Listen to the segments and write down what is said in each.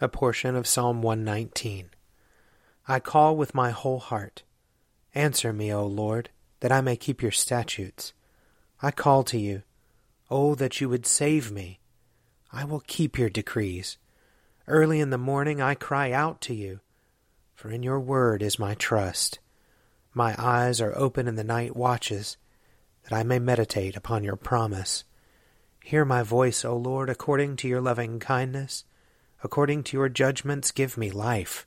A portion of Psalm 119. I call with my whole heart. Answer me, O Lord, that I may keep your statutes. I call to you. Oh, that you would save me. I will keep your decrees. Early in the morning I cry out to you, for in your word is my trust. My eyes are open in the night watches, that I may meditate upon your promise. Hear my voice, O Lord, according to your loving kindness. According to your judgments, give me life.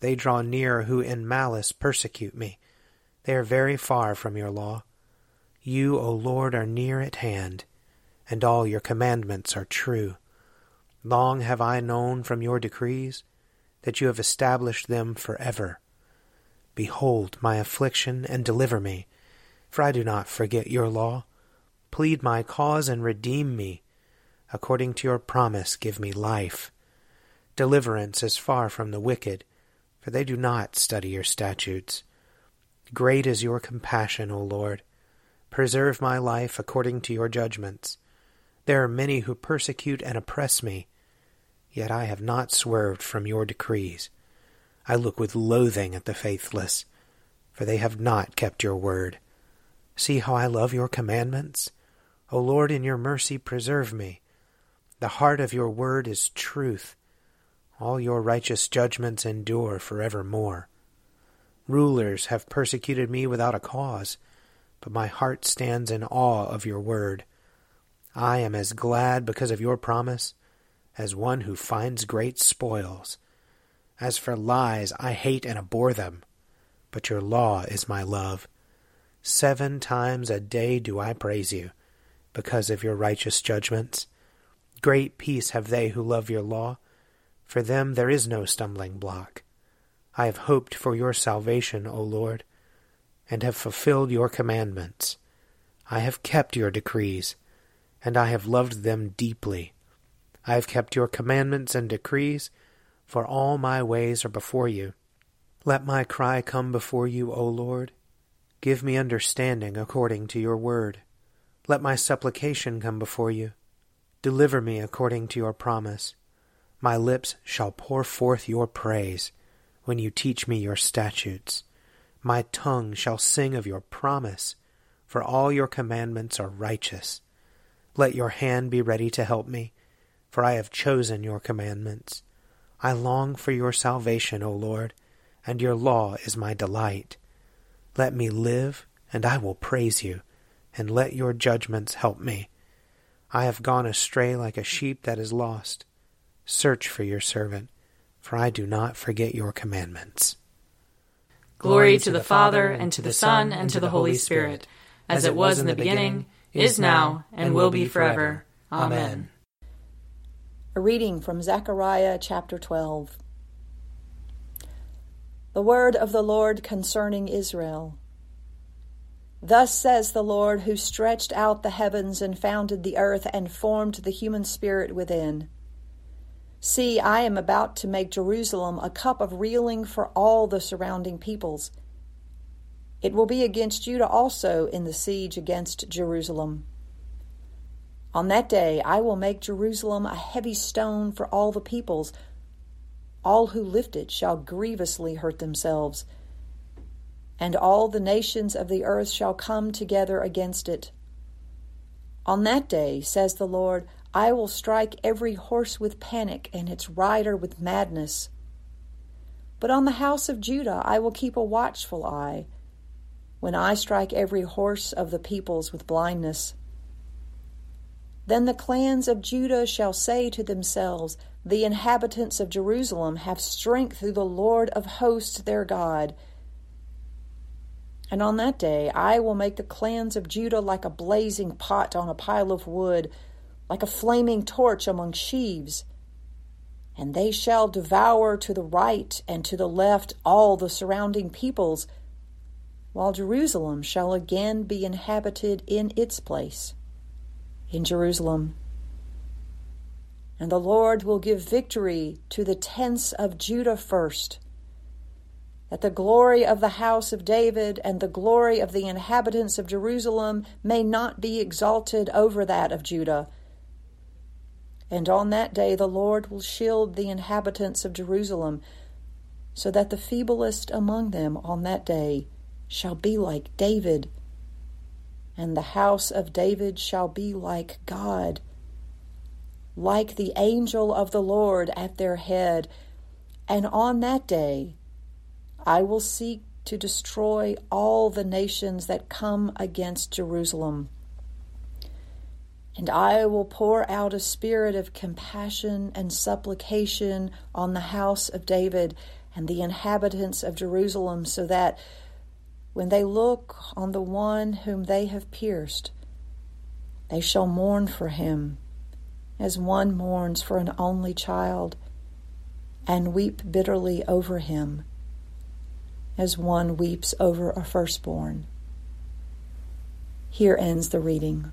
They draw near who in malice persecute me. They are very far from your law. You, O Lord, are near at hand and all your commandments are true. Long have I known from your decrees that you have established them for forever. Behold my affliction and deliver me, for I do not forget your law. Plead my cause and redeem me. According to your promise, give me life. Deliverance is far from the wicked, for they do not study your statutes. Great is your compassion, O Lord. Preserve my life according to your judgments. There are many who persecute and oppress me, yet I have not swerved from your decrees. I look with loathing at the faithless, for they have not kept your word. See how I love your commandments. O Lord, in your mercy preserve me. The heart of your word is truth. All your righteous judgments endure forevermore. Rulers have persecuted me without a cause, but my heart stands in awe of your word. I am as glad because of your promise as one who finds great spoils. As for lies, I hate and abhor them, but your law is my love. Seven times a day do I praise you, because of your righteous judgments. Great peace have they who love your law. For them there is no stumbling block. I have hoped for your salvation, O Lord, and have fulfilled your commandments. I have kept your decrees and I have loved them deeply. I have kept your commandments and decrees, for all my ways are before you. Let my cry come before you, O Lord. Give me understanding according to your word. Let my supplication come before you. Deliver me according to your promise. My lips shall pour forth your praise when you teach me your statutes. My tongue shall sing of your promise, for all your commandments are righteous. Let your hand be ready to help me, for I have chosen your commandments. I long for your salvation, O Lord, and your law is my delight. Let me live, and I will praise you, and let your judgments help me. I have gone astray like a sheep that is lost. Search for your servant, for I do not forget your commandments. Glory to the Father, and to the Son, and to the Holy Spirit, as it was in the beginning, is now, and will be forever. Amen. A reading from Zechariah chapter 12. The word of the Lord concerning Israel. Thus says the Lord, who stretched out the heavens and founded the earth and formed the human spirit within. See, I am about to make Jerusalem a cup of reeling for all the surrounding peoples. It will be against Judah also in the siege against Jerusalem. On that day I will make Jerusalem a heavy stone for all the peoples. All who lift it shall grievously hurt themselves, and all the nations of the earth shall come together against it. On that day, says the Lord, I will strike every horse with panic and its rider with madness. But on the house of Judah I will keep a watchful eye, when I strike every horse of the peoples with blindness. Then the clans of Judah shall say to themselves, The inhabitants of Jerusalem have strength through the Lord of hosts their God. And on that day I will make the clans of Judah like a blazing pot on a pile of wood like a flaming torch among sheaves. And they shall devour to the right and to the left all the surrounding peoples, while Jerusalem shall again be inhabited in its place, in Jerusalem. And the Lord will give victory to the tents of Judah first, that the glory of the house of David and the glory of the inhabitants of Jerusalem may not be exalted over that of Judah and on that day the Lord will shield the inhabitants of Jerusalem, so that the feeblest among them on that day shall be like David, and the house of David shall be like God, like the angel of the Lord at their head. And on that day I will seek to destroy all the nations that come against Jerusalem. And I will pour out a spirit of compassion and supplication on the house of David and the inhabitants of Jerusalem, so that when they look on the one whom they have pierced, they shall mourn for him as one mourns for an only child, and weep bitterly over him as one weeps over a firstborn. Here ends the reading.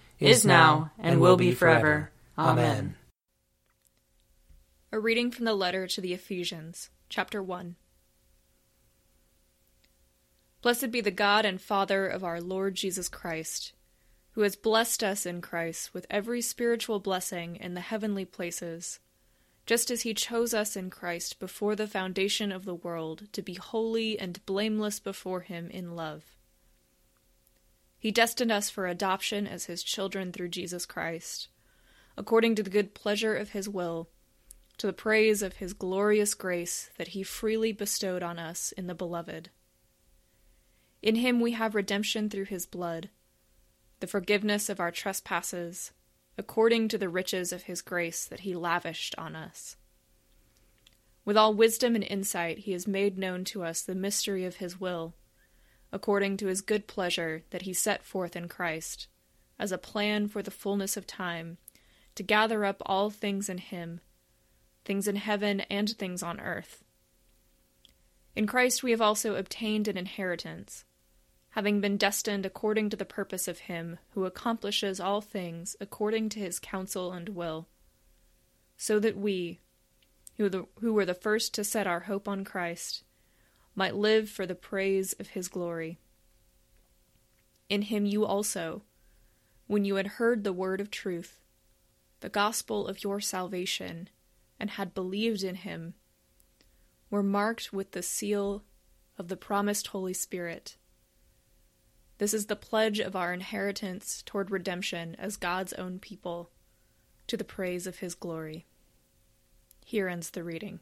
is now, and will be forever. Amen. A reading from the letter to the Ephesians, chapter 1. Blessed be the God and Father of our Lord Jesus Christ, who has blessed us in Christ with every spiritual blessing in the heavenly places, just as he chose us in Christ before the foundation of the world to be holy and blameless before him in love he destined us for adoption as his children through Jesus Christ, according to the good pleasure of his will, to the praise of his glorious grace that he freely bestowed on us in the Beloved. In him we have redemption through his blood, the forgiveness of our trespasses, according to the riches of his grace that he lavished on us. With all wisdom and insight, he has made known to us the mystery of his will according to his good pleasure that he set forth in Christ, as a plan for the fullness of time, to gather up all things in him, things in heaven and things on earth. In Christ we have also obtained an inheritance, having been destined according to the purpose of Him who accomplishes all things according to His counsel and will, so that we, who, the, who were the first to set our hope on Christ, might live for the praise of His glory. In Him you also, when you had heard the word of truth, the gospel of your salvation, and had believed in Him, were marked with the seal of the promised Holy Spirit. This is the pledge of our inheritance toward redemption as God's own people, to the praise of his glory. Here ends the reading.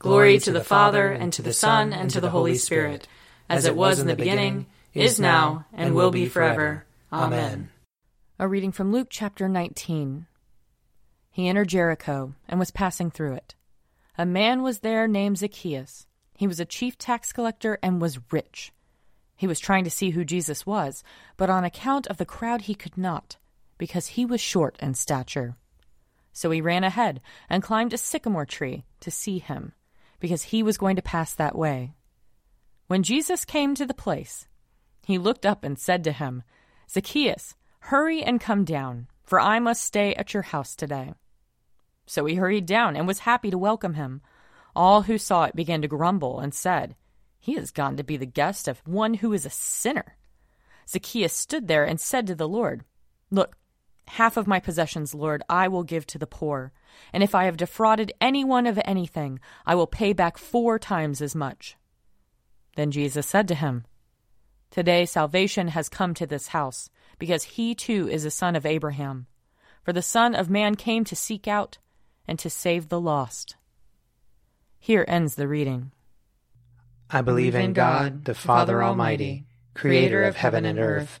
Glory to the Father, and to the Son, and to the Holy Spirit, as it was in the beginning, is now, and will be forever. Amen. A reading from Luke chapter 19. He entered Jericho and was passing through it. A man was there named Zacchaeus. He was a chief tax collector and was rich. He was trying to see who Jesus was, but on account of the crowd he could not, because he was short in stature. So he ran ahead and climbed a sycamore tree to see him, because he was going to pass that way. When Jesus came to the place, he looked up and said to him, Zacchaeus, hurry and come down, for I must stay at your house today. So he hurried down and was happy to welcome him. All who saw it began to grumble and said, He has gone to be the guest of one who is a sinner. Zacchaeus stood there and said to the Lord, Look, half of my possessions, Lord, I will give to the poor. And if I have defrauded anyone of anything, I will pay back four times as much. Then Jesus said to him, Today salvation has come to this house, because he too is a son of Abraham. For the Son of Man came to seek out and to save the lost. Here ends the reading. I believe in God, the Father Almighty, creator of heaven and earth.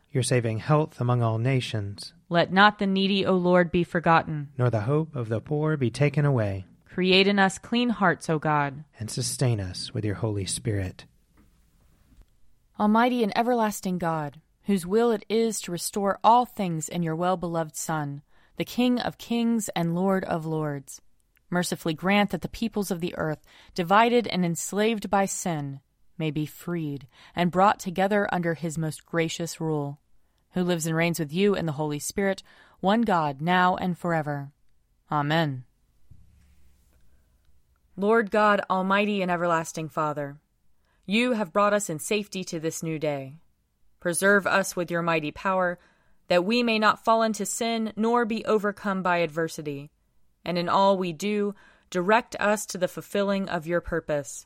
Your saving health among all nations. Let not the needy, O Lord, be forgotten. Nor the hope of the poor be taken away. Create in us clean hearts, O God. And sustain us with your Holy Spirit. Almighty and everlasting God, whose will it is to restore all things in your well beloved Son, the King of kings and Lord of lords, mercifully grant that the peoples of the earth, divided and enslaved by sin, may be freed and brought together under his most gracious rule, who lives and reigns with you in the Holy Spirit, one God, now and forever. Amen. Lord God, Almighty and everlasting Father, you have brought us in safety to this new day. Preserve us with your mighty power, that we may not fall into sin nor be overcome by adversity. And in all we do, direct us to the fulfilling of your purpose.